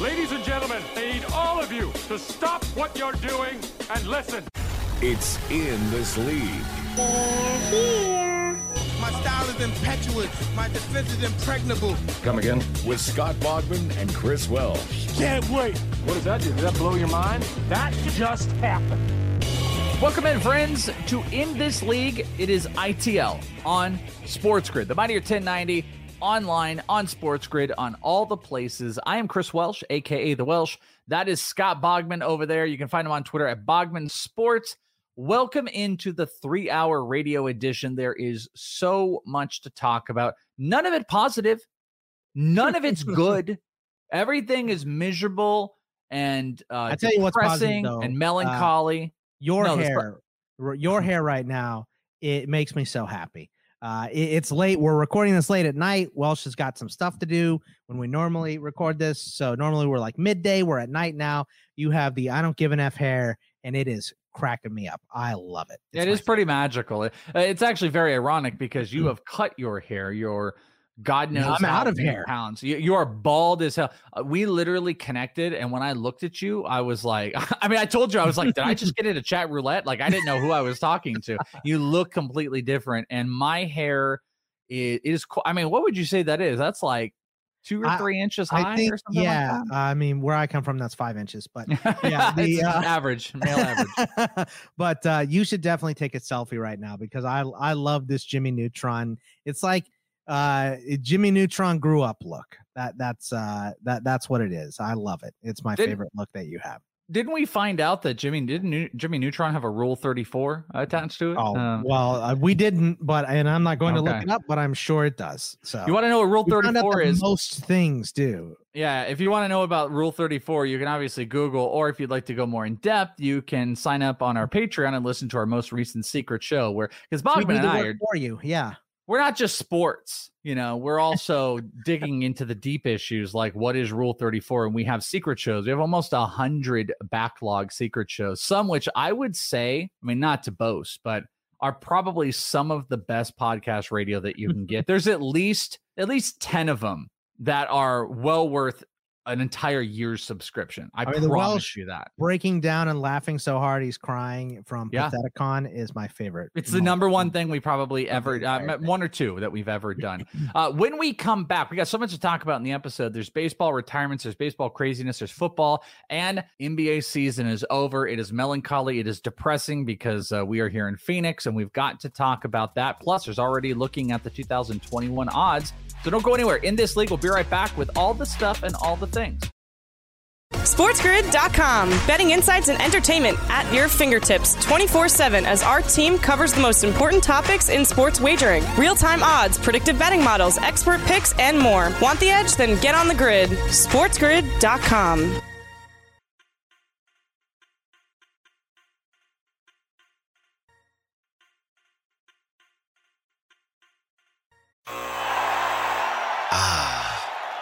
Ladies and gentlemen, I need all of you to stop what you're doing and listen. It's in this league. My style is impetuous. My defense is impregnable. Come again? With Scott Bogman and Chris Welsh. Can't wait. What does that do? Did that blow your mind? That just happened. Welcome in, friends, to In This League. It is ITL on Sports Grid, the Mightier 1090 online on Sports Grid on all the places. I am Chris Welsh, aka The Welsh. That is Scott Bogman over there. You can find him on Twitter at Bogman Sports. Welcome into the three hour radio edition. There is so much to talk about. None of it positive, none of it's good. Everything is miserable and uh, I tell you what's positive, depressing though. and Uh, melancholy. Your No, hair, your hair right now, it makes me so happy. Uh, it- it's late. We're recording this late at night. Welsh has got some stuff to do when we normally record this. So normally we're like midday. We're at night now. You have the I don't give an f hair, and it is cracking me up. I love it. Yeah, it is pretty magical. Uh, It's actually very ironic because you have cut your hair. Your God knows. I'm out of here. hair. pounds. You, you are bald as hell. Uh, We literally connected, and when I looked at you, I was like, I mean, I told you I was like, did I just get into chat roulette? Like I didn't know who I was talking to. You look completely different, and my hair is, is I mean, what would you say that is? That's like two or I- three inches high I think, or something. yeah. like I mean, where I come from, that's five inches, but yeah, the, uh, average male average. but uh, you should definitely take a selfie right now because I I love this Jimmy Neutron. It's like uh Jimmy Neutron grew up look. That that's uh that that's what it is. I love it. It's my Did- favorite look that you have. Didn't we find out that Jimmy didn't Jimmy Neutron have a Rule Thirty Four attached to it? Oh Um, well, uh, we didn't, but and I'm not going to look it up, but I'm sure it does. So You want to know what Rule out 34 is? Most things do. Yeah, if you want to know about Rule 34, you can obviously Google, or if you'd like to go more in depth, you can sign up on our Patreon and listen to our most recent secret show. Where because Bogman and I are, for you. Yeah. We're not just sports, you know, we're also digging into the deep issues like what is Rule 34, and we have secret shows. We have almost a hundred backlog secret shows, some which I would say, I mean, not to boast, but are probably some of the best podcast radio that you can get. There's at least at least 10 of them that are well worth an entire year's subscription. I, I mean, promise Welsh you that. Breaking down and laughing so hard he's crying from Yeah. Patheticon is my favorite. It's the number one thing we probably ever, uh, one or two that we've ever done. Uh, when we come back, we got so much to talk about in the episode. There's baseball retirements, there's baseball craziness, there's football, and NBA season is over. It is melancholy, it is depressing because uh, we are here in Phoenix and we've got to talk about that. Plus, there's already looking at the 2021 odds. So don't go anywhere. In this league, we'll be right back with all the stuff and all the things. SportsGrid.com. Betting insights and entertainment at your fingertips 24 7 as our team covers the most important topics in sports wagering real time odds, predictive betting models, expert picks, and more. Want the edge? Then get on the grid. SportsGrid.com.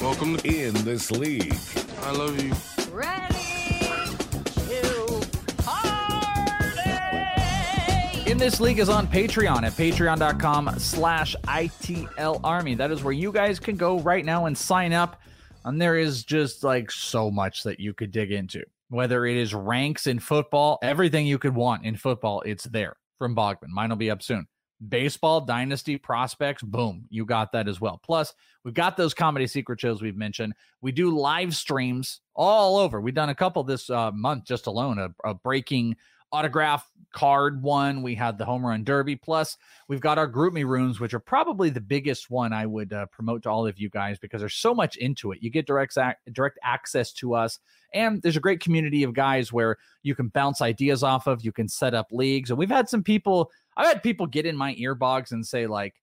Welcome in this league. I love you. Ready to harm. In This League is on Patreon at patreon.com slash ITL Army. That is where you guys can go right now and sign up. And there is just like so much that you could dig into. Whether it is ranks in football, everything you could want in football, it's there from Bogman. Mine will be up soon. Baseball, dynasty, prospects, boom, you got that as well. Plus, we've got those comedy secret shows we've mentioned. We do live streams all over. We've done a couple this uh, month just alone, a, a breaking autograph card one. We had the home run derby. Plus, we've got our group me rooms, which are probably the biggest one I would uh, promote to all of you guys because there's so much into it. You get direct ac- direct access to us, and there's a great community of guys where you can bounce ideas off of. You can set up leagues, and we've had some people. I've had people get in my earbogs and say like.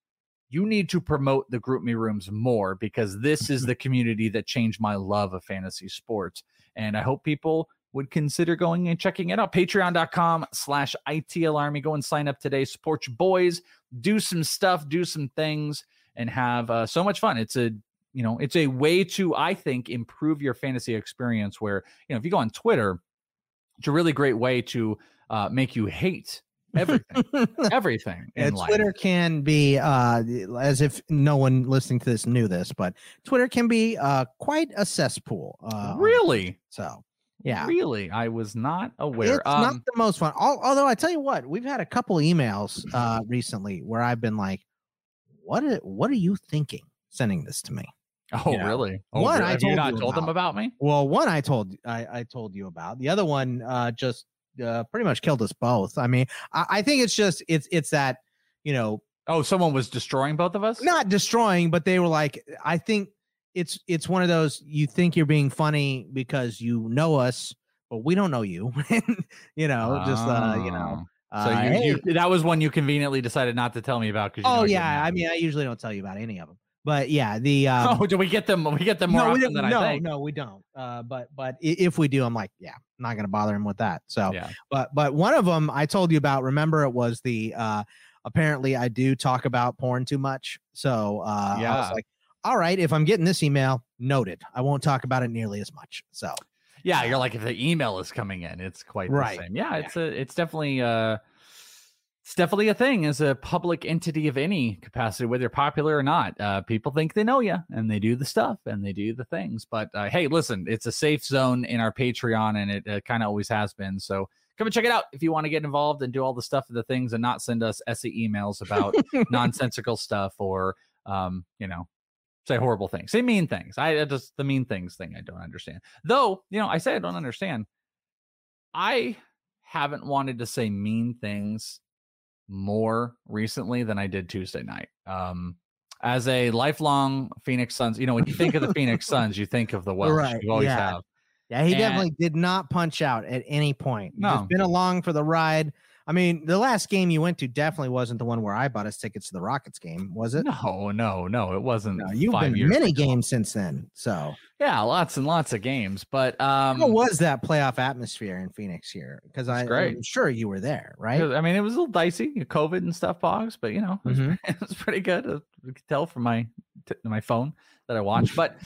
You need to promote the group me rooms more because this is the community that changed my love of fantasy sports. And I hope people would consider going and checking it out. Patreon.com slash ITL Army. Go and sign up today. Support your boys. Do some stuff. Do some things and have uh, so much fun. It's a you know it's a way to I think improve your fantasy experience. Where you know if you go on Twitter, it's a really great way to uh, make you hate everything, everything. Yeah, in life. Twitter can be uh as if no one listening to this knew this, but Twitter can be uh quite a cesspool. Uh really. So yeah. Really, I was not aware. It's um, not the most fun. Al- Although I tell you what, we've had a couple emails uh recently where I've been like, "What? Are, what are you thinking sending this to me?" oh, really? Oh, one? I Have you told not you told them about. about me? Well, one I told I, I told you about. The other one uh just uh, pretty much killed us both. I mean, I, I think it's just it's it's that you know Oh, someone was destroying both of us. not destroying, but they were like, I think it's it's one of those you think you're being funny because you know us, but we don't know you. you know, just uh, you know. Oh. So uh, you, hey- you that was one you conveniently decided not to tell me about because oh yeah, I mean, I usually don't tell you about any of them, but yeah, the um, oh, do we get them? We get them more no, often than no, I think. no, we don't. Uh, but but if we do, I'm like, yeah, I'm not gonna bother him with that. So, Yeah. but but one of them I told you about. Remember, it was the uh, apparently I do talk about porn too much. So uh, I Yeah. was like, all right, if I'm getting this email, noted. I won't talk about it nearly as much. So Yeah, you're like if the email is coming in, it's quite Right. the same. Yeah, it's a it's definitely uh it's definitely a thing as a public entity of any capacity, whether you're popular or not. Uh, people think they know you and they do the stuff and they do the things. But uh, hey, listen, it's a safe zone in our Patreon and it uh, kind of always has been. So come and check it out if you want to get involved and do all the stuff and the things and not send us SE emails about nonsensical stuff or, um, you know, say horrible things, say mean things. I just the mean things thing I don't understand. Though, you know, I say I don't understand. I haven't wanted to say mean things more recently than I did Tuesday night. Um, as a lifelong Phoenix Suns, you know, when you think of the Phoenix Suns, you think of the Welsh. Right, You always yeah. have. yeah, he And- definitely did not punch out at any point. No. Just been along for the ride. I mean, the last game you went to definitely wasn't the one where I bought us tickets to the Rockets game, was it? No, no, no, it wasn't. No, you've been many ago. games since then. So Yeah, lots and lots of games. But um, how was that playoff atmosphere in Phoenix here? Because. I'm sure you were there, right? I mean, it was a little dicey, COVID and stuff, bogs, but you know, it was, Mhm. it was pretty good. You could tell from my t- my phone that I watch. But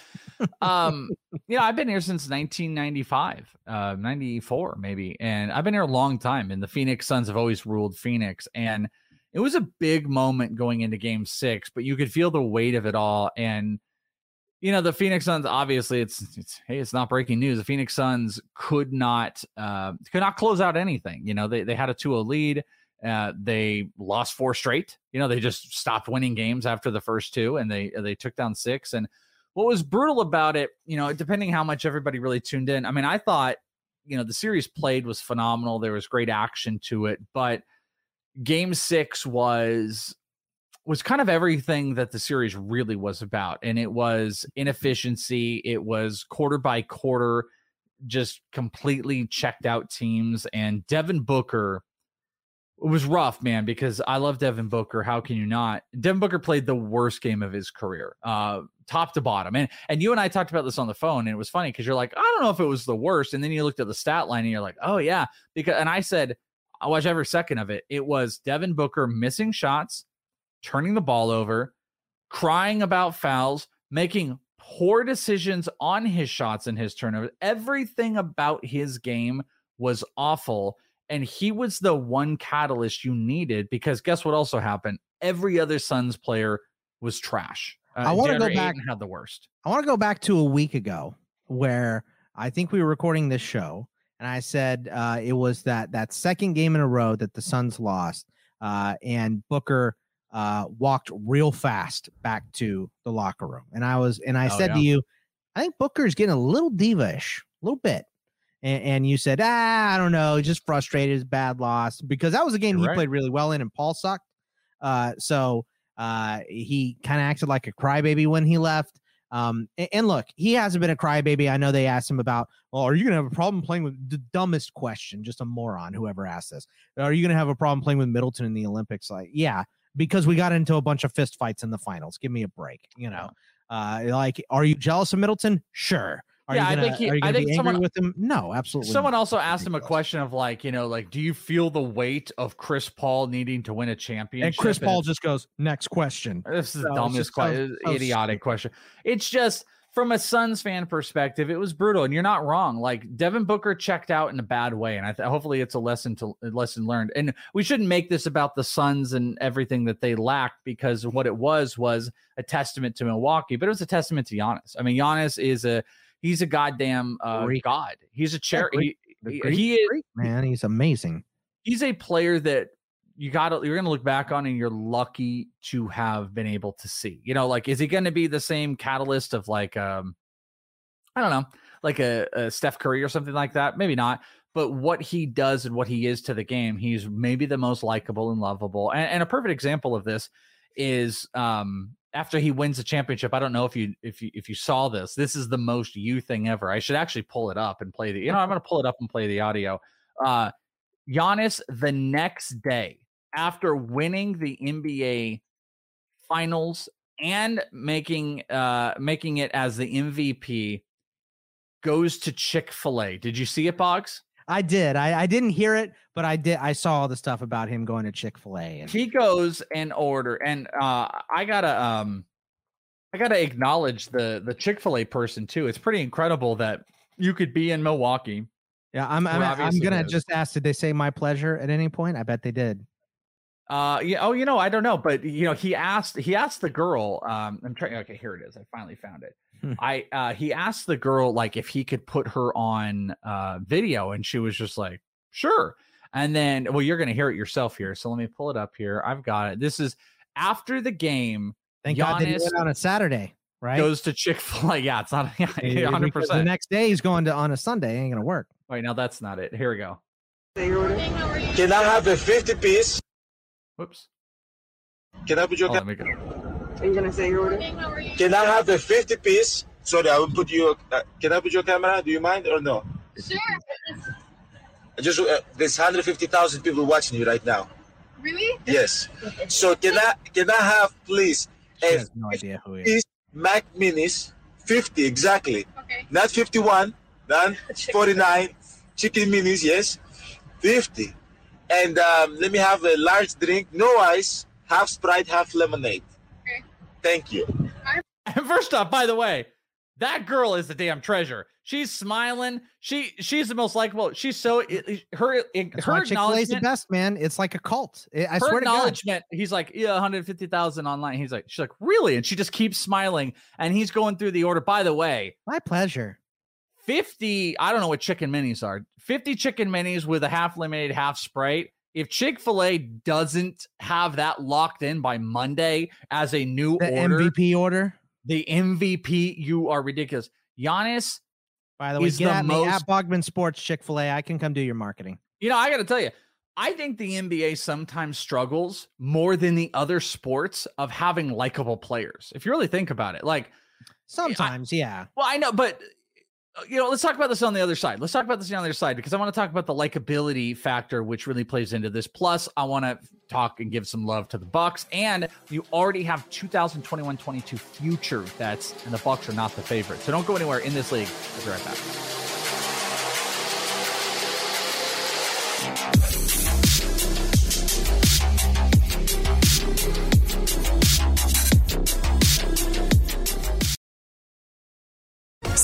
um, you know, I've been here since 1995, uh, 94 maybe, and I've been here a long time. And the Phoenix Suns have always ruled Phoenix, and it was a big moment going into Game Six. But you could feel the weight of it all, and you know the Phoenix Suns. Obviously, it's it's hey, it's not breaking news. The Phoenix Suns could not uh, could not close out anything. You know, they they had a 2-0 lead. Uh, they lost four straight. You know, they just stopped winning games after the first two, and they they took down six. And what was brutal about it, you know, depending how much everybody really tuned in. I mean, I thought, you know, the series played was phenomenal. There was great action to it, but Game Six was was kind of everything that the series really was about, and it was inefficiency. It was quarter by quarter, just completely checked out teams, and Devin Booker it was rough, man, because I love Devin Booker. How can you not? Devin Booker played the worst game of his career, uh, top to bottom. And and you and I talked about this on the phone, and it was funny because you're like, I don't know if it was the worst. And then you looked at the stat line and you're like, oh yeah. Because and I said, I watched every second of it. It was Devin Booker missing shots, turning the ball over, crying about fouls, making poor decisions on his shots and his turnovers. Everything about his game was awful and he was the one catalyst you needed because guess what also happened? Every other Suns player was trash. Uh, I want to go back. Ayton had the worst. I want to go back to a week ago where I think we were recording this show, and I said uh, it was that that second game in a row that the Suns lost, uh, and Booker uh, walked real fast back to the locker room, and I was and I Oh, said to you, I think Booker's getting a little diva-ish, a little bit. And, and you said, ah, I don't know, just frustrated, bad loss because that was a game You're he right. played really well in, and Paul sucked. Uh, so uh, he kind of acted like a crybaby when he left. Um, and, look, he hasn't been a crybaby. I know they asked him about, well, are you going to have a problem playing with the dumbest question? Just a moron, whoever asked this. Are you going to have a problem playing with Middleton in the Olympics? Like, yeah, because we got into a bunch of fist fights in the finals. Give me a break. You know, uh, like, are you jealous of Middleton? Sure. Are Yeah, I gonna, think he- I think someone- with him? No, absolutely. Someone not. also asked him a question of like, you know, like, do you feel the weight of Chris Paul needing to win a championship? and Chris Paul just goes, next question. This is So the dumbest, just so- so idiotic question. It's just from a Suns fan perspective, it was brutal, and you're not wrong. Like Devin Booker checked out in a bad way, and I th- hopefully it's a lesson to lesson learned. And we shouldn't make this about the Suns and everything that they lacked because what it was was a testament to Milwaukee, but it was a testament to Giannis. I mean, Giannis is a he's a goddamn uh, god. He's a chair. Greek. he, The he- Greek- he is Greek, man, he's amazing. he's a player that you got to you're going to look back on and you're lucky to have been able to see. You know, like is he going to be the same catalyst of like um I don't know, like a, a Steph Curry or something like that? Maybe not. But what he does and what he is to the game, he's maybe the most likable and lovable. And, and a perfect example of this is um after he wins the championship. I don't know if you if you if you saw this. This is the most you thing ever. I should actually pull it up and play the. You know, I'm going to pull it up and play the audio. Uh Giannis the next day after winning the NBA finals and making uh making it as the MVP goes to Chick-fil-A. Did you see it, Boggs? I did. I, I didn't hear it, but I did. I saw all the stuff about him going to Chick Fil A. And He goes and order and uh I got to um I got to acknowledge the the Chick-fil-A person too. It's pretty incredible that you could be in Milwaukee. yeah, I'm. I'm, I'm gonna just ask. Did they say my pleasure at any point? I bet they did. Uh yeah, oh you know, I don't know, but you know, he asked he asked the girl, um I'm trying okay, here it is. I finally found it. Hmm. I uh he asked the girl like if he could put her on uh video and she was just like, "Sure." And then well, you're going to hear it yourself here. So let me pull it up here. I've got it. This is after the game Thank God they did Giannis it on a Saturday, right? goes to Chick-fil-A. Yeah, it's not yeah, Yeah, 100%. The next day he's going to on a Sunday. Ain't gonna work. Wait, now that's not it. Here we go. Can I have a 50 piece? Whoops. Can I put your Oh, let me go. Are you gonna say your order? Can I have the 50 piece? Sorry, I will put you. Uh, can I put your camera? Do you mind or no? Sure. I Just uh, there's 150,000 people watching you right now. Really? Yes. So can I can I have please She a has no idea who he is. Mac Minis 50 exactly, Okay. not 51, not 49. Chicken Minis, yes, 50. And um, let me have a large drink, no ice, half Sprite, half lemonade. Okay. Thank you. And first off, by the way, that girl is a damn treasure. She's smiling. She she's the most likable. She's so her That's her why Chick-fil-A is the best, man. It's like a cult. I I her swear to God. acknowledgement. He's like, yeah, 150,000 online. He's like, she's like, really? And she just keeps smiling. And he's going through the order. By the way, My pleasure. 50, I don't know what chicken minis are. 50 chicken minis with a half lemonade, half Sprite. If Chick fil A doesn't have that locked in by Monday as a new The order, MVP order. the MVP, you are ridiculous. Giannis, By the way, is get the at me at Bogman Sports Chick Fil A. I can come do your marketing. you know, I got to tell you, I think the NBA sometimes struggles more than the other sports of having likable players. If you really think about it, like, Sometimes, yeah. Well, I know, but Uh, you know, let's talk about this on the other side. Let's talk about this on the other side because I want to talk about the likability factor, which really plays into this. Plus, I want to talk and give some love to the Bucks. And you already have 2021-22 future bets, and the Bucks are not the favorite. So don't go anywhere in this league. We'll be right back.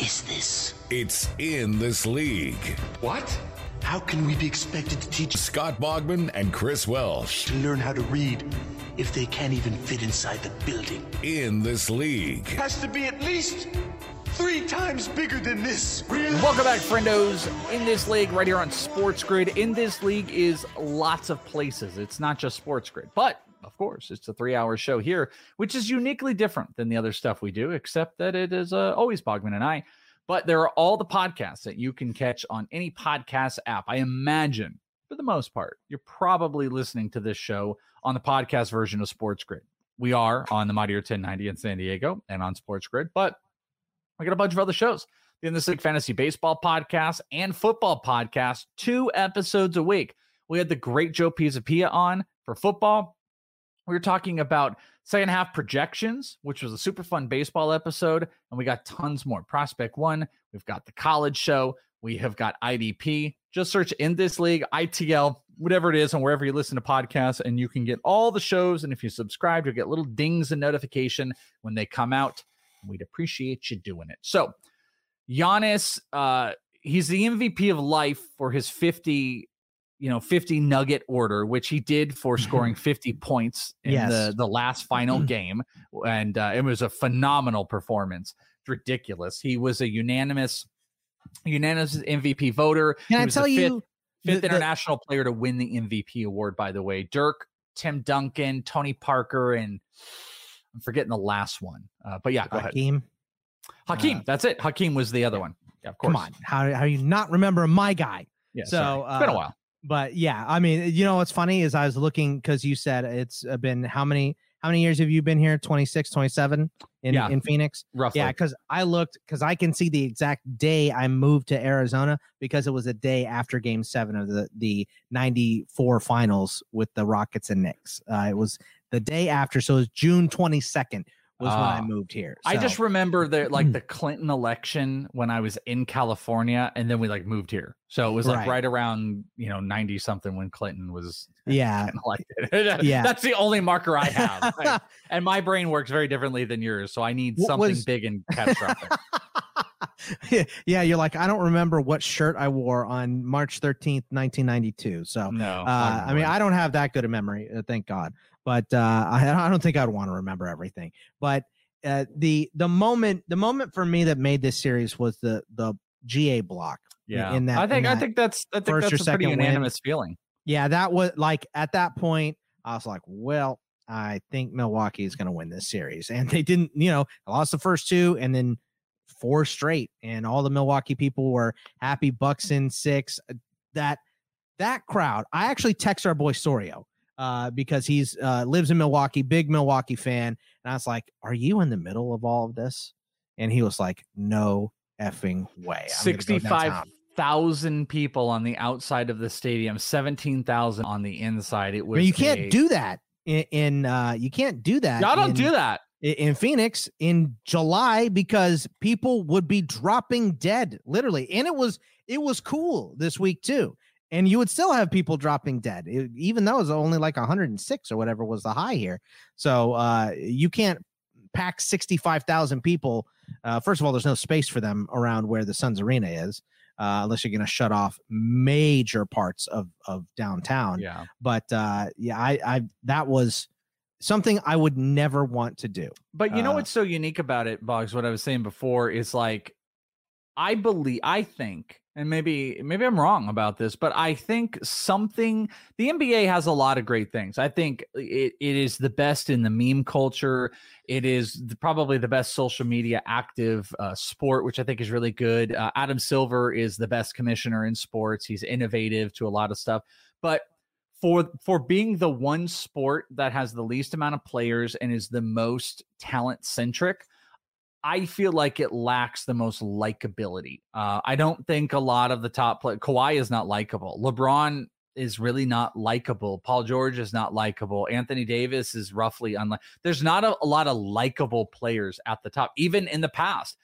Is this? It's in this league. What? How can we be expected to teach Scott Bogman and Chris Welsh. to learn how to read if they can't even fit inside the building? In this league. Has to be at least three times bigger than this. Welcome back, friendos. In this league, right here on Sports Grid. In this league is lots of places. It's not just Sports Grid, but of course, it's a three-hour show here, which is uniquely different than the other stuff we do, except that it is uh, always Bogman and I. But there are all the podcasts that you can catch on any podcast app. I imagine, for the most part, you're probably listening to this show on the podcast version of Sports Grid. We are on the Mightier 1090 in San Diego and on Sports Grid, but we got a bunch of other shows. The In This League Fantasy Baseball podcast and football podcast, two episodes a week. We had the great Joe Pisapia on for football. We were talking about second half projections, which was a super fun baseball episode. And we got tons more. Prospect One, we've got the college show, we have got IDP. Just search In This League, ITL, whatever it is, and wherever you listen to podcasts, and you can get all the shows. And if you subscribe, you'll get little dings and notification when they come out. We'd appreciate you doing it. So, Giannis, uh, he's the MVP of life for his 50, you know, 50 nugget order, which he did for scoring 50 points in Yes. the, the last final game. And uh, it was a phenomenal performance. It's ridiculous. He was a unanimous, unanimous MVP voter. Can He I the tell fifth- you? Fifth the- the- international player to win the MVP award, by the way. Dirk, Tim Duncan, Tony Parker, and I'm forgetting the last one. Uh, but yeah, go ahead. Hakeem. Hakeem, Uh, that's it. Hakeem was the other one. Yeah, of course. Come on. How how you not remember my guy? Yeah, so. It's been a uh, while. But yeah, I mean, you know what's funny is I was looking because you said it's been how many how many years have you been here? 26, 27 in, Yeah. in Phoenix? Roughly. Yeah, because I looked because I can see the exact day I moved to Arizona because it was a day after game seven of the the 94 finals with the Rockets and Knicks. Uh, it was the day after, so it was June 22nd was when I Ah. moved here. I just remember the like the Clinton election when I was in California, and then we like moved here. So it was like Right. right, around you know ninety something when Clinton was yeah. elected. Yeah. that's the only marker I have, Like, and my brain works very differently than yours. So I need What something was- big and catastrophic. yeah, you're like, I don't remember what shirt I wore on March 13th, 1992. So, no, uh, I mean, I don't have that good a memory, uh, thank God. But uh, I, I don't think I'd want to remember everything. But uh, the the moment the moment for me that made this series was the the GA block. yeah, in that, I think in I think that's I think first or that's a pretty second win. unanimous feeling. Yeah, that was like at that point, I was like, well, I think Milwaukee is going to win this series. And they didn't, you know, I lost the first two and then four straight. And all the Milwaukee people were happy Bucks in six. Uh, That that crowd, I actually text our boy Sorio uh, because he's uh, lives in Milwaukee, big Milwaukee fan. And I was like, Are you in the middle of all of this? And he was like, No effing way. I'm gonna go Sixty-five downtown." people on the outside of the stadium, seventeen thousand on the inside. It I was. mean, you can't a- do that in, in uh you can't do that. Y'all don't in- do that. In Phoenix in July because people would be dropping dead literally. And it was it was cool this week too. And you would still have people dropping dead it- even though it was only like 106 or whatever was the high here. So uh you can't pack 65,000 people uh first of all there's no space for them around where the Suns arena is uh, unless you're going to shut off major parts of of downtown. Yeah. but uh yeah i i that was something i would never want to do But you know Uh, what's so unique about it, Boggs? What I was saying before is like, I believe, I think, and maybe maybe I'm wrong about this, but I think something. The NBA has a lot of great things. I think it, it is the best in the meme culture. It is the, probably the best social media active uh, sport, which I think is really good. Uh, Adam Silver is the best commissioner in sports. He's innovative to a lot of stuff, but for for being the one sport that has the least amount of players and is the most talent centric I feel like it lacks the most likability. Uh, I don't think a lot of the top play Kawhi is not likable. LeBron is really not likable. Paul George is not likable. Anthony Davis is roughly unlike. There's not a, a lot of likable players at the top, even in the past.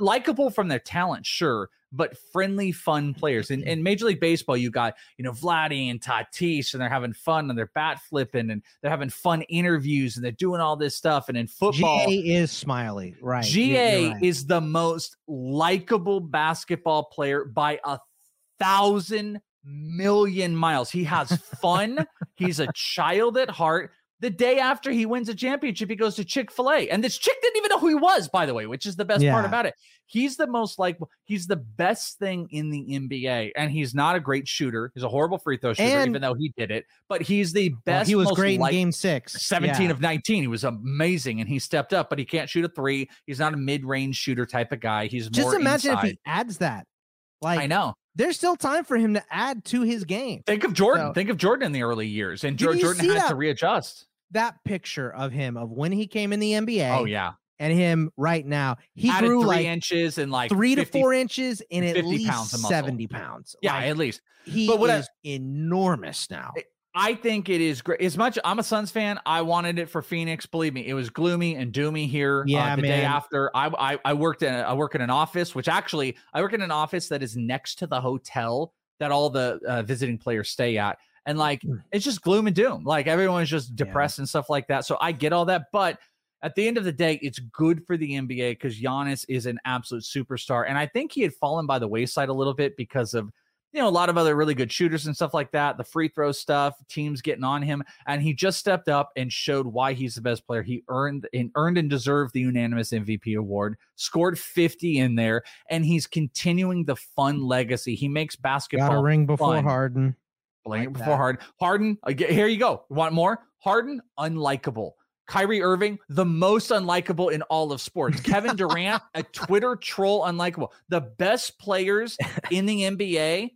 Likable from their talent, sure, but friendly, fun players. In, in Major League Baseball, you got you know Vladdy and Tatis, and they're having fun and they're bat flipping and they're having fun interviews and they're doing all this stuff. And in football, GA is smiley, right? GA right. is the most likable basketball player by a thousand million miles. He has fun. He's a child at heart. The day after he wins a championship, he goes to Chick fil A. And this chick didn't even know who he was, by the way, which is the best part about it. He's the most like, He's the best thing in the NBA. And he's not a great shooter. He's a horrible free throw shooter, And- even though he did it. But he's the Well, best. he was great in game six 17 Yeah. of 19. He was amazing and he stepped up, but he can't shoot a three. He's not a mid range shooter type of guy. He's Just imagine inside. if he adds that. Like I know. There's still time for him to add to his game. Think of Jordan. So- Think of Jordan in the early years. And Jordan had to readjust. That picture of him of when he came in the NBA. Oh, yeah. and him right now, he Added grew three like inches and like three 50 to four inches and at least pounds seventy pounds. Yeah, Like, at least. he But what I- is enormous now. I think it is great. As much I'm a Suns fan, I wanted it for Phoenix. Believe me, it was gloomy and doomy here. uh, Yeah, the day after, I, I I worked in a, I work in an office, which actually I work in an office that is next to the hotel that all the uh, visiting players stay at, and like Hmm. it's just gloom and doom. Like everyone's just depressed and stuff like that. So I get all that, but at the end of the day, it's good for the NBA because Giannis is an absolute superstar, and I think he had fallen by the wayside a little bit because of you know, a lot of other really good shooters and stuff like that, the free throw stuff, teams getting on him, and he just stepped up and showed why he's the best player. He earned and earned and deserved the unanimous MVP award, scored 50 in there, and he's continuing the fun legacy. He makes basketball Got a ring before fun. Harden. Like before that. Harden. Harden, here you go. Want more? Harden, unlikable. Kyrie Irving, the most unlikable in all of sports. Kevin Durant, a Twitter troll, unlikable. The best players in the NBA,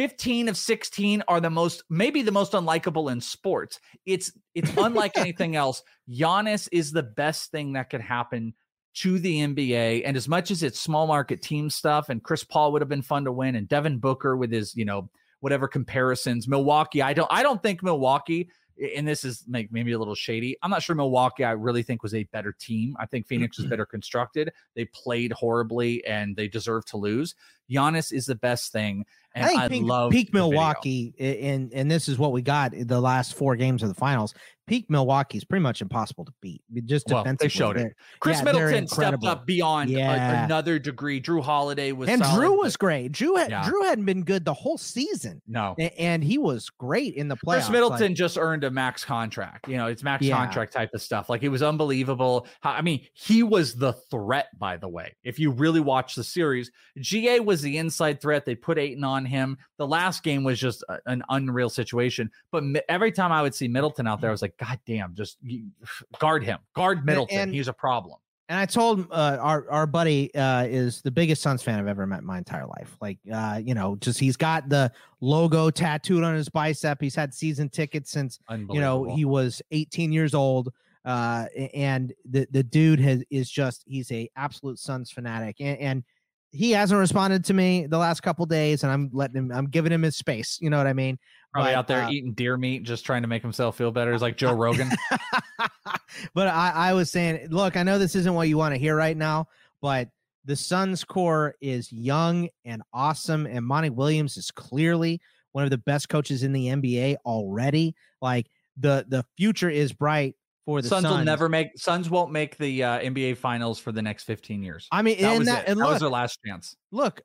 15 of 16 are the most maybe the most unlikable in sports. It's it's unlike anything else. Giannis is the best thing that could happen to the NBA. And as much as it's small market team stuff, and Chris Paul would have been fun to win, and Devin Booker with his, you know, whatever comparisons, Milwaukee. I don't I don't think Milwaukee and this is like maybe a little shady. I'm not sure Milwaukee I really think was a better team. I think Phoenix was mm-hmm. better constructed. They played horribly and they deserve to lose. Giannis is the best thing. And I, I peak, love peak Milwaukee, and and this is what we got the last four games of the finals. Peak Milwaukee is pretty much impossible to beat. Just well, defensively, they showed it. Chris yeah, Middleton stepped up beyond yeah. a, another degree. Jrue Holiday was and solid, Jrue was great. Jrue had, Yeah. Jrue hadn't been good the whole season. No, A- and he was great in the playoffs. Khris Middleton like- just earned a max contract. You know, it's max contract type of stuff. Like it was unbelievable. How- I mean, he was the threat, by the way. If you really watch the series, GA was the inside threat. They put Ayton on him. The last game was just a- an unreal situation. But mi- every time I would see Middleton out there, I was like, God damn, just guard him, guard Middleton. and- He's a problem. and I told uh, our our buddy uh, is the biggest Suns fan I've ever met in my entire life. Like, uh, you know, just he's got the logo tattooed on his bicep. He's had season tickets since you know he was 18 years old. Uh, and the the dude has is just he's a absolute Suns fanatic, and, and he hasn't responded to me the last couple days, and I'm letting him. I'm giving him his space. You know what I mean? Probably But, out there uh, eating deer meat, just trying to make himself feel better. It's like Joe Rogan. but I, I was saying, look, I know this isn't what you want to hear right now, but the Suns core is young and awesome, and Monty Williams is clearly one of the best coaches in the NBA already. Like the the future is bright for the Suns Suns. will never make Suns won't make the uh, NBA finals for the next 15 years. I mean, that and was that, it. and that was their last chance. look,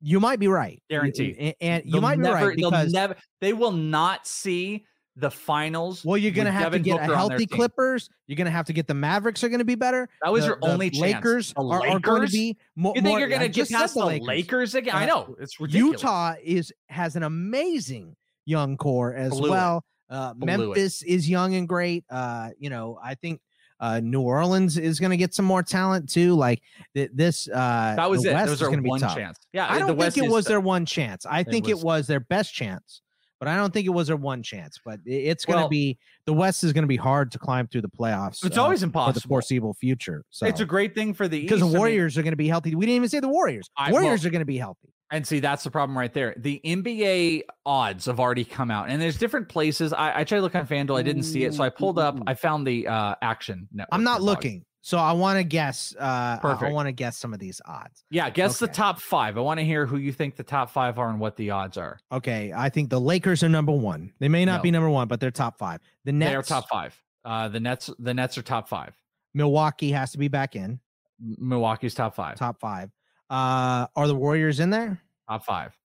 you might be right, Guaranteed. and, and you They'll might never, be right because never they will not see the finals. well, you're gonna have Devin to get Booker a healthy. Clippers. You're gonna have to get the Mavericks are gonna be better. That was The- your the only chance. Lakers The are, are going to be more. You think more- you're gonna get just said past the Lakers. Lakers again? I know it's ridiculous. Utah is has an amazing young core as Blew it. Uh, Memphis is young and great. Uh, you know, I think uh, New Orleans is going to get some more talent too. Like th- this, uh, That was the it. West was is their one tough. chance. Yeah, I don't think West it was the- their one chance. I think was- it was their best chance, but I don't think it was their one chance. But it's going to Well- be the West is going to be hard to climb through the playoffs. It's uh, always for the foreseeable future. So It's a great thing for the because the I mean- Warriors are going to be healthy. We didn't even say the Warriors. I- Warriors well- are going to be healthy. And see, that's the problem right there. The NBA odds have already come out, and there's different places. I, I tried to look on FanDuel, I didn't see it, so I pulled up. I found the uh, Action Network. I'm not looking, so I want to guess. Uh, I- I want to guess some of these odds. Yeah, guess the top five. I want to hear who you think the top five are and what the odds are. Okay, I think the Lakers are number one. They may not No. be number one, but they're top five. The Nets, They are top five. Uh, the Nets, the Nets are top five. Milwaukee has to be back in Milwaukee's top five. top five. Uh, are the Warriors in there? Top five.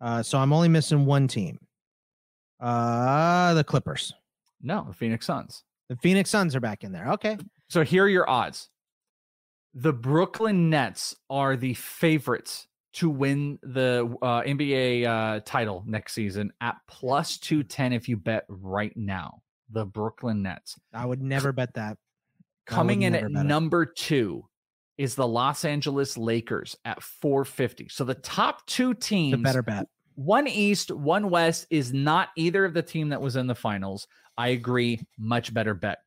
Uh, so I'm only missing one team. Uh, the Clippers. No, the Phoenix Suns. The Phoenix Suns are back in there. Okay, So here are your odds. The Brooklyn Nets are the favorites to win the uh, NBA uh, title next season at plus 210 if you bet right now. The Brooklyn Nets. I would never bet that. Coming in at bet it. number two is the Los Angeles Lakers at 450. So the top two teams, a better bet. one East, one West, is not either of the team that was in the finals. I agree. Much better bet.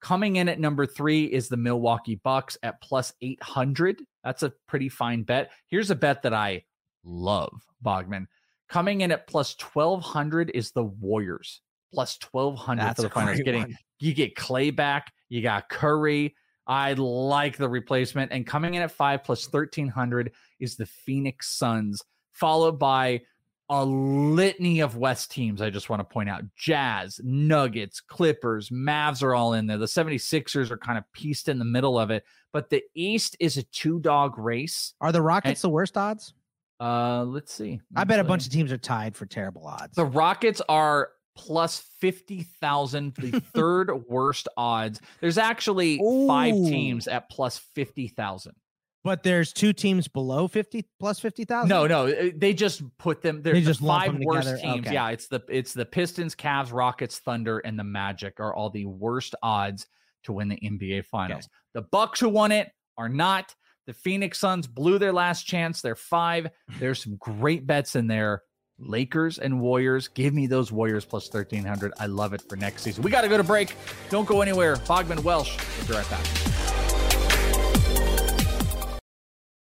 Coming in at number three is the Milwaukee Bucks at plus 800. That's a pretty fine bet. Here's a bet that I love, Bogman. Coming in at plus 1200 is the Warriors. Plus 1200 That's for the finals. Getting you get Clay back, you got Curry. I like the replacement. And coming in at five plus 1300 is the Phoenix Suns, followed by a litany of West teams. I just want to point out Jazz, Nuggets, Clippers, Mavs are all in there. The 76ers are kind of pieced in the middle of it, but the East is a two dog race. Are the Rockets the worst odds? Uh, let's see. I bet a bunch of teams are tied for terrible odds. The Rockets are plus 50,000, the third worst odds. There's actually five teams at plus 50,000. But there's two teams below 50 plus 50,000. No, no, uh, they just put them. They're They the just lump five worst together? teams. Okay. Yeah, it's the it's the Pistons, Cavs, Rockets, Thunder, and the Magic are all the worst odds to win the NBA Finals. The Bucks who won it are not. The Phoenix Suns blew their last chance. They're five. There's some great bets in there. Lakers and Warriors. Give me those Warriors plus 1300. I love it for next season. We got to go to break. Don't go anywhere. Bogman Welsh. We'll be right back.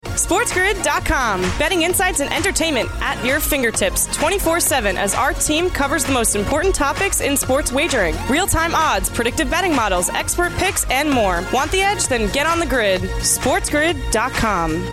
SportsGrid.com. Betting insights and entertainment at your fingertips 24 7 as our team covers the most important topics in sports wagering real time odds, predictive betting models, expert picks, and more. Want the edge? Then get on the grid. SportsGrid.com.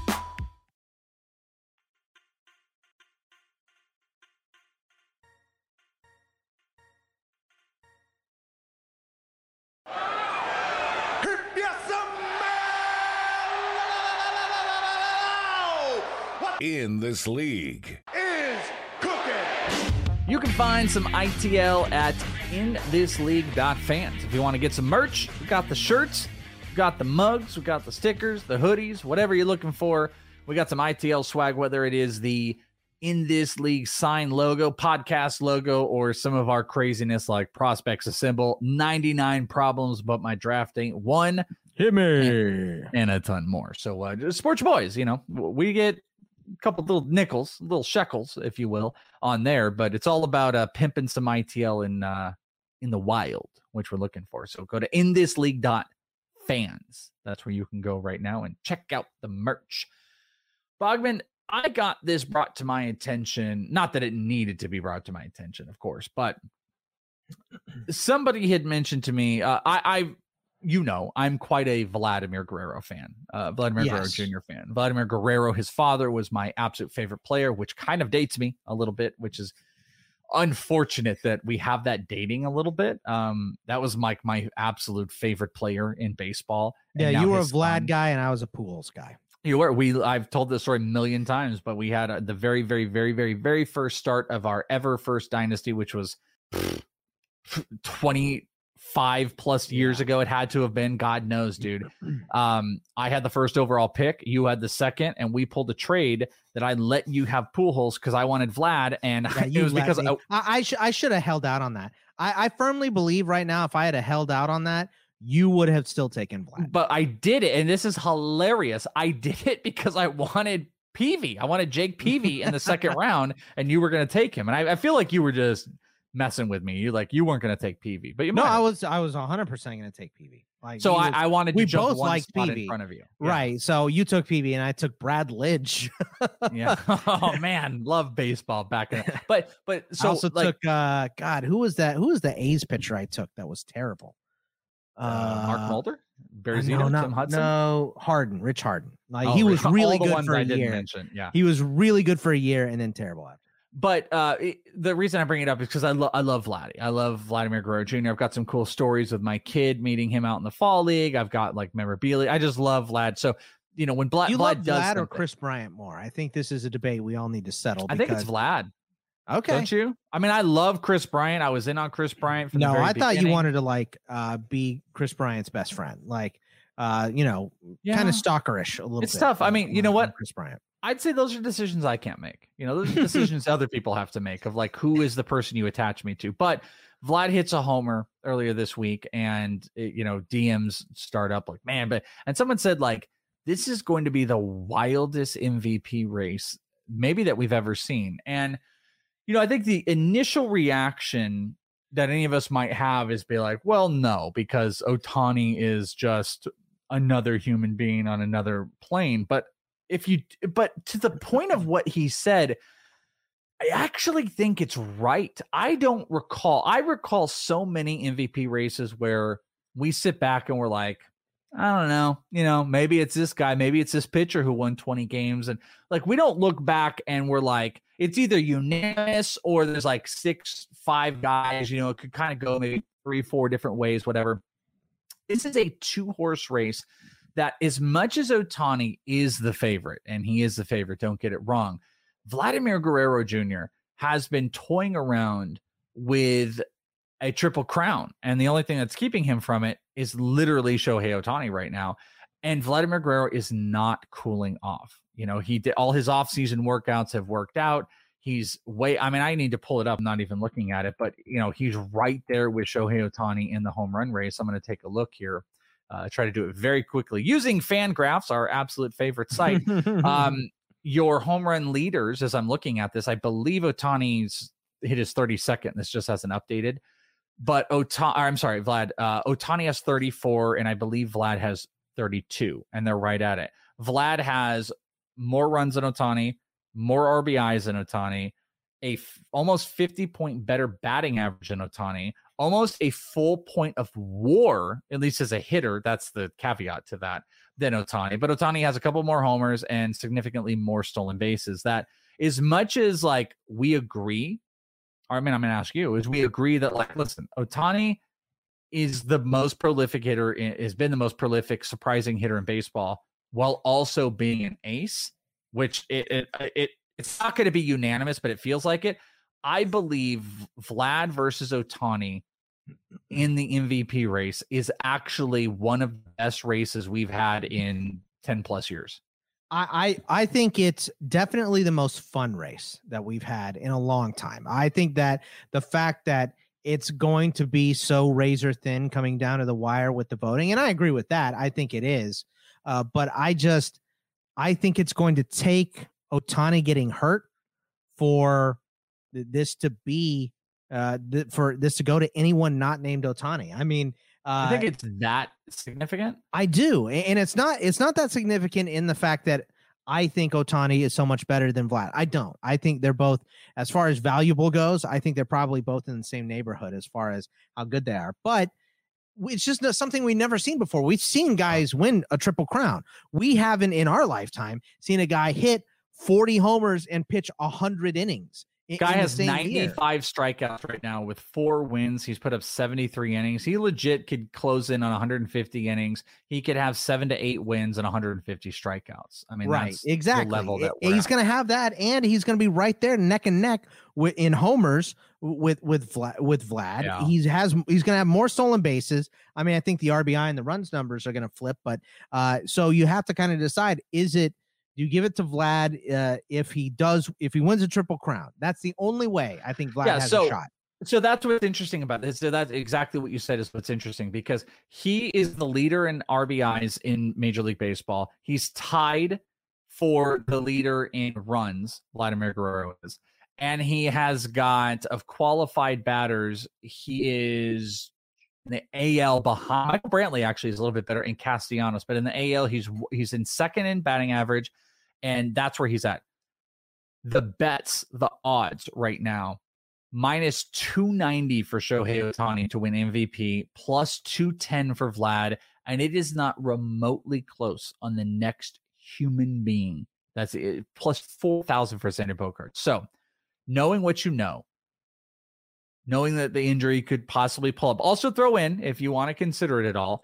In this league. Is cooking. You can find some ITL at inthisleague.fans. If you want to get some merch, we got the shirts, we got the mugs, we got the stickers, the hoodies, whatever you're looking for. We got some ITL swag, whether it is the in this league sign logo, podcast logo, or some of our craziness like prospects assemble 99 problems, but my drafting one hit me and, and a ton more. So, uh, sports boys, you know, we get a couple little nickels, little shekels, if you will, on there, but it's all about uh, pimping some ITL in uh, in the wild, which we're looking for. So go to inthisleague.fans. That's where you can go right now and check out the merch. Bogman, I got this brought to my attention. Not that it needed to be brought to my attention, of course, but somebody had mentioned to me. Uh, I, I, you know, I'm quite a Vladimir Guerrero fan, uh, Vladimir Yes. Guerrero Jr. fan. Vladimir Guerrero, his father was my absolute favorite player, which kind of dates me a little bit, which is unfortunate that we have that dating a little bit. Um, that was like my absolute favorite player in baseball. and Yeah, you were a Vlad son- guy and I was a Pujols guy. you were. We I've told this story a million times, but we had uh the very, very, very, very, very first start of our ever first dynasty, which was twenty five plus years ago. It had to have been. God knows, dude. Um, I had the first overall pick. You had the second, and we pulled a trade that I let you have Pujols because I wanted Vlad, and Yeah, it was because me- I, I, I, sh- I should have held out on that. I, I firmly believe right now, if I had a held out on that, you would have still taken Vlad. but I did it, and this is hilarious. I did it because I wanted Peavy. I wanted Jake Peavy in the second round, and you were going to take him. And I, I feel like you were just messing with me. You like you weren't going to take Peavy, but you no, might I was I was 100 percent going to take Peavy. Like So I, was- I wanted we to jump both spot Peavy. in front of you. Yeah. right. So you took Peavy and I took Brad Lidge. Yeah. oh man, love baseball back in. But but so I so also like took uh God, who was that? Who was the A's pitcher I took that was terrible? uh, Mark Mulder, uh, Barry Zito, no, not- Tim Hudson. No, Harden, Rich Harden. Like Oh, he was all really good for a year. mention. Yeah. He was really good for a year and then terrible after. But uh, it- the reason I bring it up is because I love I love Vladdy. I love Vladimir Guerrero Jr. I've got some cool stories with my kid meeting him out in the fall league. I've got like memorabilia. I just love Vlad. So you know when Vlad, you Vlad love does Vlad or something- Kris Bryant more? I think this is a debate we all need to settle. I think it's Vlad. Okay. Don't you? I mean, I love Kris Bryant. I was in on Kris Bryant from the No, I thought you wanted to like uh be Kris Bryant's best friend. Like uh, you know, kind of stalkerish a little It's bit. tough. I mean, you know what? Kris Bryant. I'd say those are decisions I can't make. You know, those are decisions other people have to make of like who is the person you attach me to. But Vlad hits a homer earlier this week, and it, you know DMs start up like man, but and someone said like this is going to be the wildest MVP race maybe that we've ever seen, and you know I think the initial reaction that any of us might have is be like, well, no, because Ohtani is just another human being on another plane. But if you, but to the point of what he said, I actually think it's right. I don't recall, I recall so many MVP races where we sit back and we're like, I don't know, you know, maybe it's this guy, maybe it's this pitcher who won 20 games. And like, we don't look back and we're like, it's either unanimous or there's like six, five guys, you know, it could kind of go maybe three, four different ways, whatever. This is a two horse race that, as much as Ohtani is the favorite, and he is the favorite, don't get it wrong, Vladimir Guerrero Jr. has been toying around with a triple crown. And the only thing that's keeping him from it is literally Shohei Ohtani right now. And Vladimir Guerrero is not cooling off. You know, he did all his offseason workouts have worked out. He's way, I mean, I need to pull it up. I'm not even looking at it, but, you know, he's right there with Shohei Ohtani in the home run race. I'm going to take a look here. Uh, try to do it very quickly using Fangraphs, our absolute favorite site. um, your home run leaders, as I'm looking at this, I believe Ohtani's hit his 32nd. This just hasn't updated. But Ohtani, I'm sorry, Vlad. Uh, Ohtani has 34, and I believe Vlad has 32, and they're right at it. Vlad has more runs than Ohtani, more RBIs than Ohtani, a f- almost 50 point better batting average than Ohtani, almost a full point of war, at least as a hitter. That's the caveat to that than Ohtani. But Ohtani has a couple more homers and significantly more stolen bases. That as much as like we agree I mean, I'm going to ask you: Is we agree that, like, listen, Ohtani is the most prolific hitter, has been the most prolific, surprising hitter in baseball, while also being an ace, which it it, uh, it it's not going to be unanimous, but it feels like it. I believe Vlad versus Ohtani in the MVP race is actually one of the best races we've had in 10 plus years. I, I think it's definitely the most fun race that we've had in a long time. I think that the fact that it's going to be so razor thin coming down to the wire with the voting, and I agree with that. I think it is, uh, but I just I think it's going to take Ohtani getting hurt for this to be uh, th- for this to go to anyone not named Ohtani. I mean, uh, I think it's that significant. I do, and it's not. It's not that significant in the fact that I think Ohtani is so much better than Vlad. I don't. I think they're both, as far as valuable goes, I think they're probably both in the same neighborhood as far as how good they are. But it's just something we've never seen before. We've seen guys win a triple crown. We haven't in our lifetime seen a guy hit 40 homers and pitch 100 innings. Guy has 95 year. strikeouts right now with four wins. He's put up 73 innings. He legit could close in on 150 innings. He could have seven to eight wins and 150 strikeouts. I mean, right, exactly. level that he's going to have that, and he's going to be right there neck and neck with in homers with with Vlad. With Vlad, yeah. he has he's going to have more stolen bases. I mean, I think the RBI and the runs numbers are going to flip, but uh, so you have to kind of decide: is it you give it to Vlad uh, if he does if he wins a triple crown. That's the only way I think Vlad yeah, has so, a shot. So that's what's interesting about this. So that's exactly what you said is what's interesting because he is the leader in RBIs in Major League Baseball. He's tied for the leader in runs, Vladimir Guerrero is. And he has got of qualified batters, he is in the AL behind Michael Brantley actually is a little bit better in Castellanos, but in the AL he's he's in second in batting average, and that's where he's at. The bets, the odds right now, minus 290 for Shohei Ohtani to win MVP, plus 210 for Vlad, and it is not remotely close on the next human being. That's it, plus 4,000 for Xander Bogaerts. So, knowing what you know, knowing that the injury could possibly pull up. Also, throw in if you want to consider it at all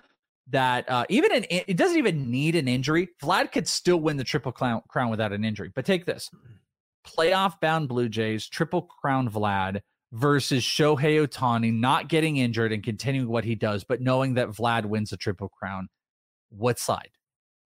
that uh, even an it doesn't even need an injury. Vlad could still win the triple crown, crown without an injury. But take this: playoff bound Blue Jays triple crown Vlad versus Shohei Ohtani not getting injured and continuing what he does, but knowing that Vlad wins the triple crown. What side?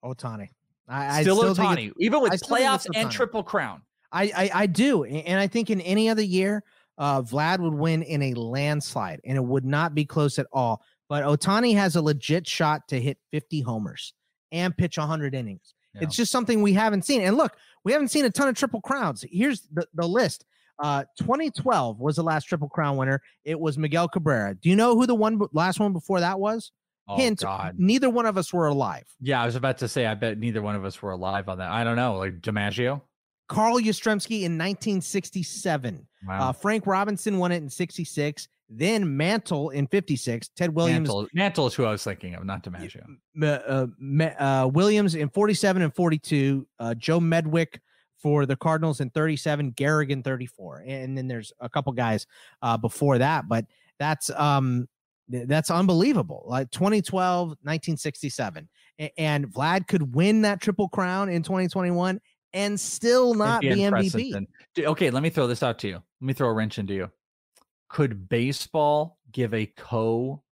Ohtani. I, still, I still Ohtani, even with playoffs and triple crown. I, I I do, and I think in any other year uh, Vlad would win in a landslide, and it would not be close at all. But Ohtani has a legit shot to hit 50 homers and pitch 100 innings. Yeah. It's just something we haven't seen. And look, we haven't seen a ton of triple crowns. Here's the, the list Uh, 2012 was the last Triple Crown winner. It was Miguel Cabrera. Do you know who the one last one before that was? Oh, Hint: God. Neither one of us were alive. Yeah, I was about to say. I bet neither one of us were alive on that. I don't know, like DiMaggio. Carl Yastrzemski in 1967. Wow. Uh, Frank Robinson won it in 66. Then Mantle in 56. Ted Williams. Mantle, Mantle is who I was thinking of, not DiMaggio. M- uh, uh, Williams in 47 and 42. Uh, Joe Medwick for the Cardinals in 37. Gehrig in 34. And then there's a couple guys uh, before that, but that's um that's unbelievable. Like 2012, 1967. A- and Vlad could win that triple crown in 2021 and still not be MVP. Okay, let me throw this out to you. Let me throw a wrench into you. Could baseball give a co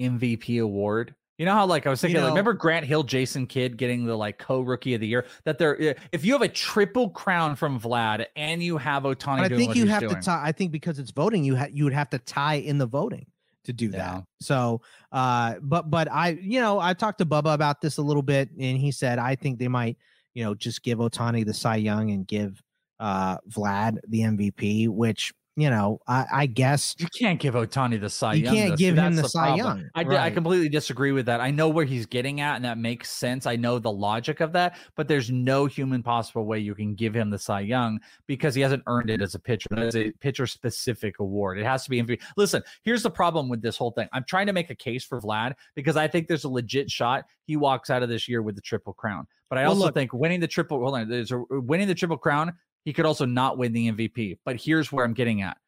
MVP award? You know how like I was thinking, like, know- remember Grant Hill, Jason Kidd getting the like co rookie of the year? That they're eh, if you have a triple crown from Vlad and you have Ohtani I think you have doing, to tie. I think because it's voting, you ha- you would have to tie in the voting to do Yeah. that. So, uh, but but I, you know, I talked to Bubba about this a little bit, and he said I think they might, you know, just give Ohtani the Cy Young and give uh Vlad the MVP, which you know, I, I guess You can't give Ohtani the Cy You Young. can't though. See, give him that's the Cy problem. Young, I, di- I completely disagree with that. I know where he's getting at, and that makes sense. I know the logic of that, but there's no human possible way you can give him the Cy Young because he hasn't earned it as a pitcher. It's a pitcher specific award. It has to be MVP. Listen, here's the problem with this whole thing. I'm trying to make a case for Vlad because I think there's a legit shot he walks out of this year with the triple crown. But I Well, also look- think winning the triple hold on, there's a winning the triple crown. He could also not win the MVP. But here's where I'm getting at.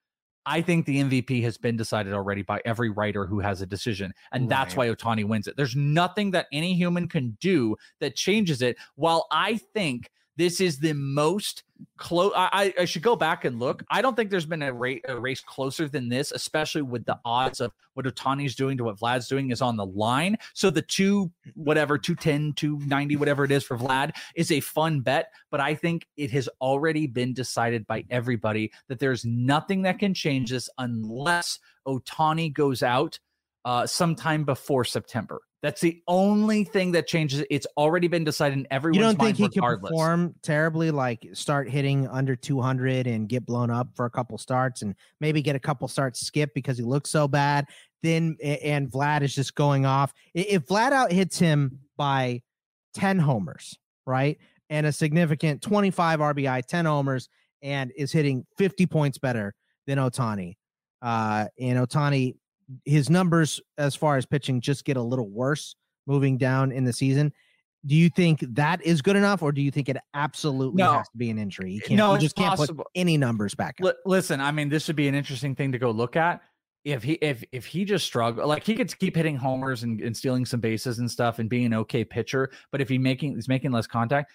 I think the MVP has been decided already by every writer who has a decision. And that's why Ohtani wins it. There's nothing that any human can do that changes it. While I think this is the most close, I, I should go back and look. I don't think there's been a, ra- a race closer than this, especially with the odds of what Ohtani's doing to what Vlad's doing is on the line. So the two, whatever, 210, 290, whatever it is for Vlad is a fun bet. But I think it has already been decided by everybody that there's nothing that can change this unless Ohtani goes out uh, sometime before September. That's the only thing that changes. It's already been decided in everyone's you don't think he can regardless. perform terribly, like start hitting under 200 and get blown up for a couple starts, and maybe get a couple starts skip because he looks so bad. Then and Vlad is just going off. If Vlad out hits him by 10 homers, right, and a significant 25 RBI, 10 homers, and is hitting 50 points better than Ohtani, uh, and Ohtani, his numbers as far as pitching just get a little worse moving down in the season. Do you think that is good enough, or do you think it absolutely No. has to be an injury? You eh, can't, No, you just can't put any numbers back. Li- listen, I mean, this would be an interesting thing to go look at. If he if if he just struggle, like he could keep hitting homers and, and stealing some bases and stuff and being an okay pitcher, but if he making he's making less contact,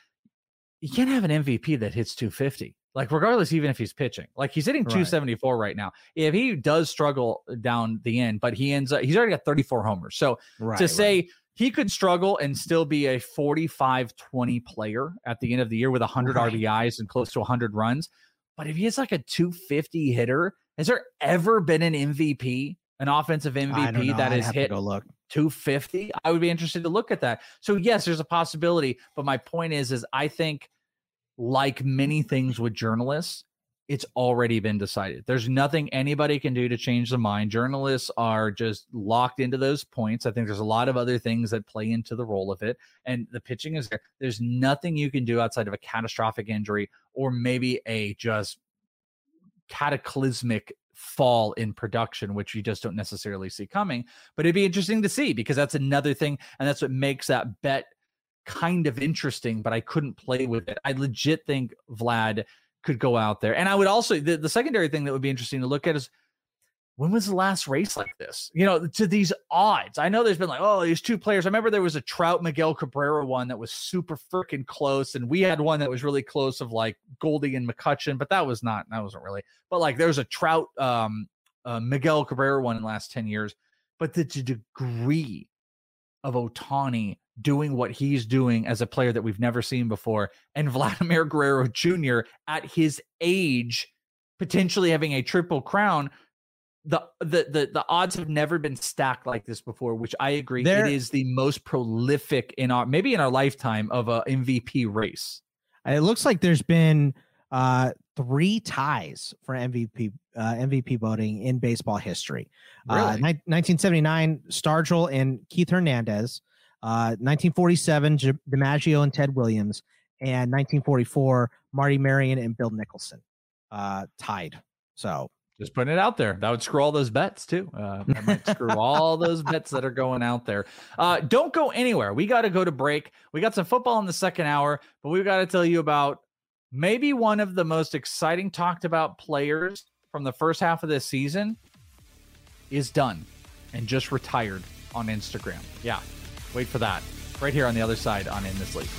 you can't have an MVP that hits 250. Like regardless, even if he's pitching, like he's hitting 274 right now. If he does struggle down the end, but he ends up he's already got 34 homers. So Right, to right. say he could struggle and still be a 45 20 player at the end of the year with 100 Right. RBIs and close to 100 runs. But if he is like a 250 hitter, has there ever been an MVP, an offensive MVP that to hit go look. 250? I would be interested to look at that. So yes, there's a possibility, but my point is is I think like many things with journalists, it's already been decided. There's nothing anybody can do to change the mind. Journalists are just locked into those points. I think there's a lot of other things that play into the role of it. And the pitching is there. There's nothing you can do outside of a catastrophic injury or maybe a just cataclysmic fall in production, which you just don't necessarily see coming. But it'd be interesting to see because that's another thing. And that's what makes that bet kind of interesting, but I couldn't play with it. I legit think Vlad could go out there. And I would also, the, the secondary thing that would be interesting to look at is when was the last race like this? You know, to these odds. I know there's been like, oh, these two players. I remember there was a Trout Miguel Cabrera one that was super freaking close, and we had one that was really close of like Goldie and McCutcheon, but that was not, that wasn't really. But like there was a Trout um uh, Miguel Cabrera one in the last 10 years. But the, the degree of Ohtani doing what he's doing as a player that we've never seen before, and Vladimir Guerrero Jr. at his age potentially having a triple crown. The, the the the odds have never been stacked like this before, which I agree. There- it is the most prolific in our maybe in our lifetime of a MVP race. It looks like there's been uh, three ties for MVP uh, MVP voting in baseball history. Uh, ni- 1979, Stargell and Keith Hernandez. Uh, 1947, J- DiMaggio and Ted Williams, and 1944, Marty Marion and Bill Nicholson uh, tied. So Just putting it out there. That would screw all those bets too. Uh, that might screw all those bets that are going out there. Uh, don't go anywhere. We got to go to break. We got some football in the second hour, but we've got to tell you about maybe one of the most exciting talked about players from the first half of this season is done and just retired on Instagram. Yeah, wait for that. Right here on the other side on In This League.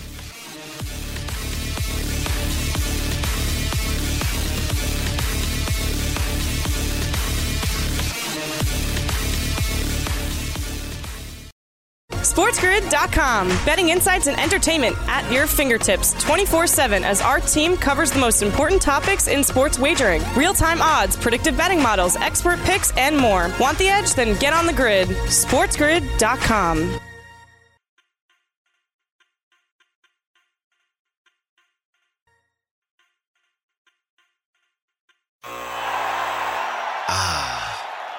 SportsGrid.com. Betting insights and entertainment at your fingertips 24 7 as our team covers the most important topics in sports wagering real time odds, predictive betting models, expert picks, and more. Want the edge? Then get on the grid. SportsGrid.com.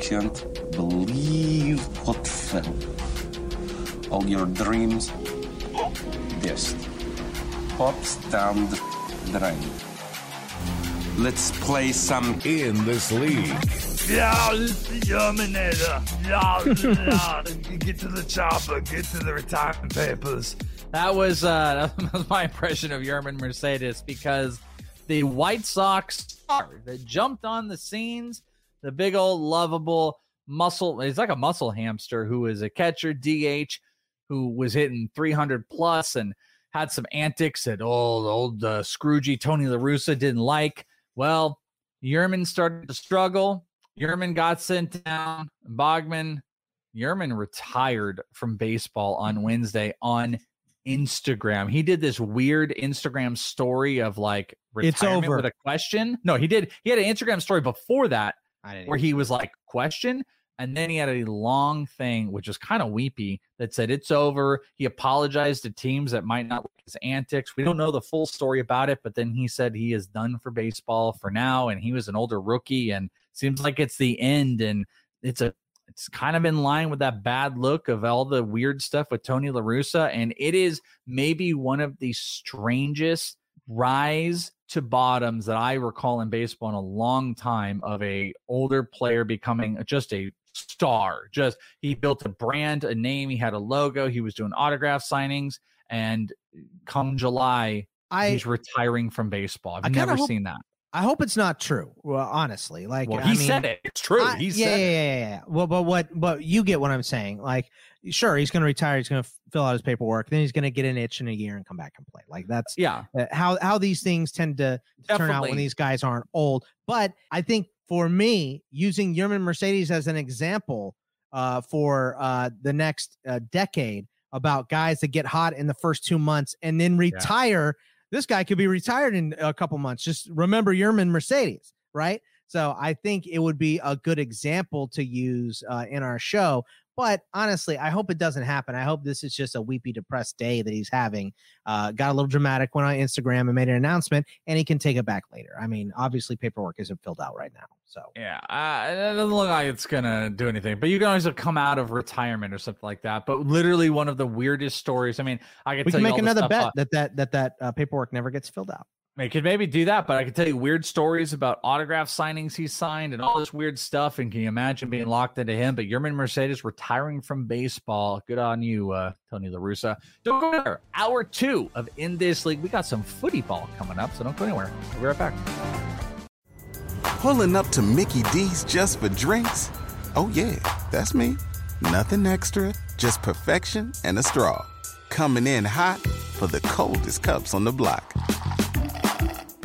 Can't believe what fell. All your dreams, just hot stand drain. Let's play some in this league. Ja, gör mig nere. Ja, ja. Get to the chopper. Get to the retirement papers. That was uh that was my impression of Yermín Mercedes because the White Sox star that jumped on the scenes, the big old lovable muscle, he's like a muscle hamster who is a catcher DH who was hitting 300 plus and had some antics that old old uh, Scroogey Tony La Russa didn't like. Well, Yermín started to struggle. Yermín got sent down. Bogman, Yermín retired from baseball on Wednesday on Instagram. He did this weird Instagram story of like It's over. with a question. No, he did. He had an Instagram story before that where he was like question and then he had a long thing which was kind of weepy that said it's over. He apologized to teams that might not like his antics. We don't know the full story about it but then he said he is done for baseball for now and he was an older rookie and seems like it's the end and it's a it's kind of in line with that bad look of all the weird stuff with Tony La Russa and it is maybe one of the strangest rise to bottoms that I recall in baseball in a long time of a older player becoming just a star. Just he built a brand, a name, he had a logo, he was doing autograph signings, and come July, I- he's retiring from baseball. I've I never hope- seen that. I hope it's not true. Well, honestly, like Well, I he mean, said it. It's true. I- he yeah, said yeah, yeah, yeah, yeah. Well, but what? But you get what I'm saying. Like, sure, he's going to retire. He's going to fill out his paperwork. Then he's going to get an itch in a year and come back and play. Like that's Yeah. uh, how how these things tend to turn out when these guys aren't old. But I think for me, using Yermín Mercedes as an example uh, for uh, the next uh, decade about guys that get hot in the first two months and then retire. This guy could be retired in a couple months. Just remember Yermín Mercedes, right? So I think it would be a good example to use uh, in our show. But honestly, I hope it doesn't happen. I hope this is just a weepy, depressed day that he's having. Uh, got a little dramatic, went on Instagram and made an announcement, and he can take it back later. I mean, obviously, paperwork isn't filled out right now. So yeah, uh, it doesn't look like it's gonna do anything. But you can always come out of retirement or something like that. But literally, one of the weirdest stories. I mean, I can we tell can you make another bet that that that that uh, paperwork never gets filled out. I could maybe do that, but I could tell you weird stories about autograph signings he signed and all this weird stuff. And can you imagine being locked into him? But Yermín Mercedes retiring from baseball. Good on you, uh, Tony La Russa. Don't go there. Hour two of In This League. We got some footy ball coming up, so don't go anywhere. We'll be right back. Pulling up to Mickey D's just for drinks? Oh, yeah, that's me. Nothing extra, just perfection and a straw. Coming in hot for the coldest cups on the block.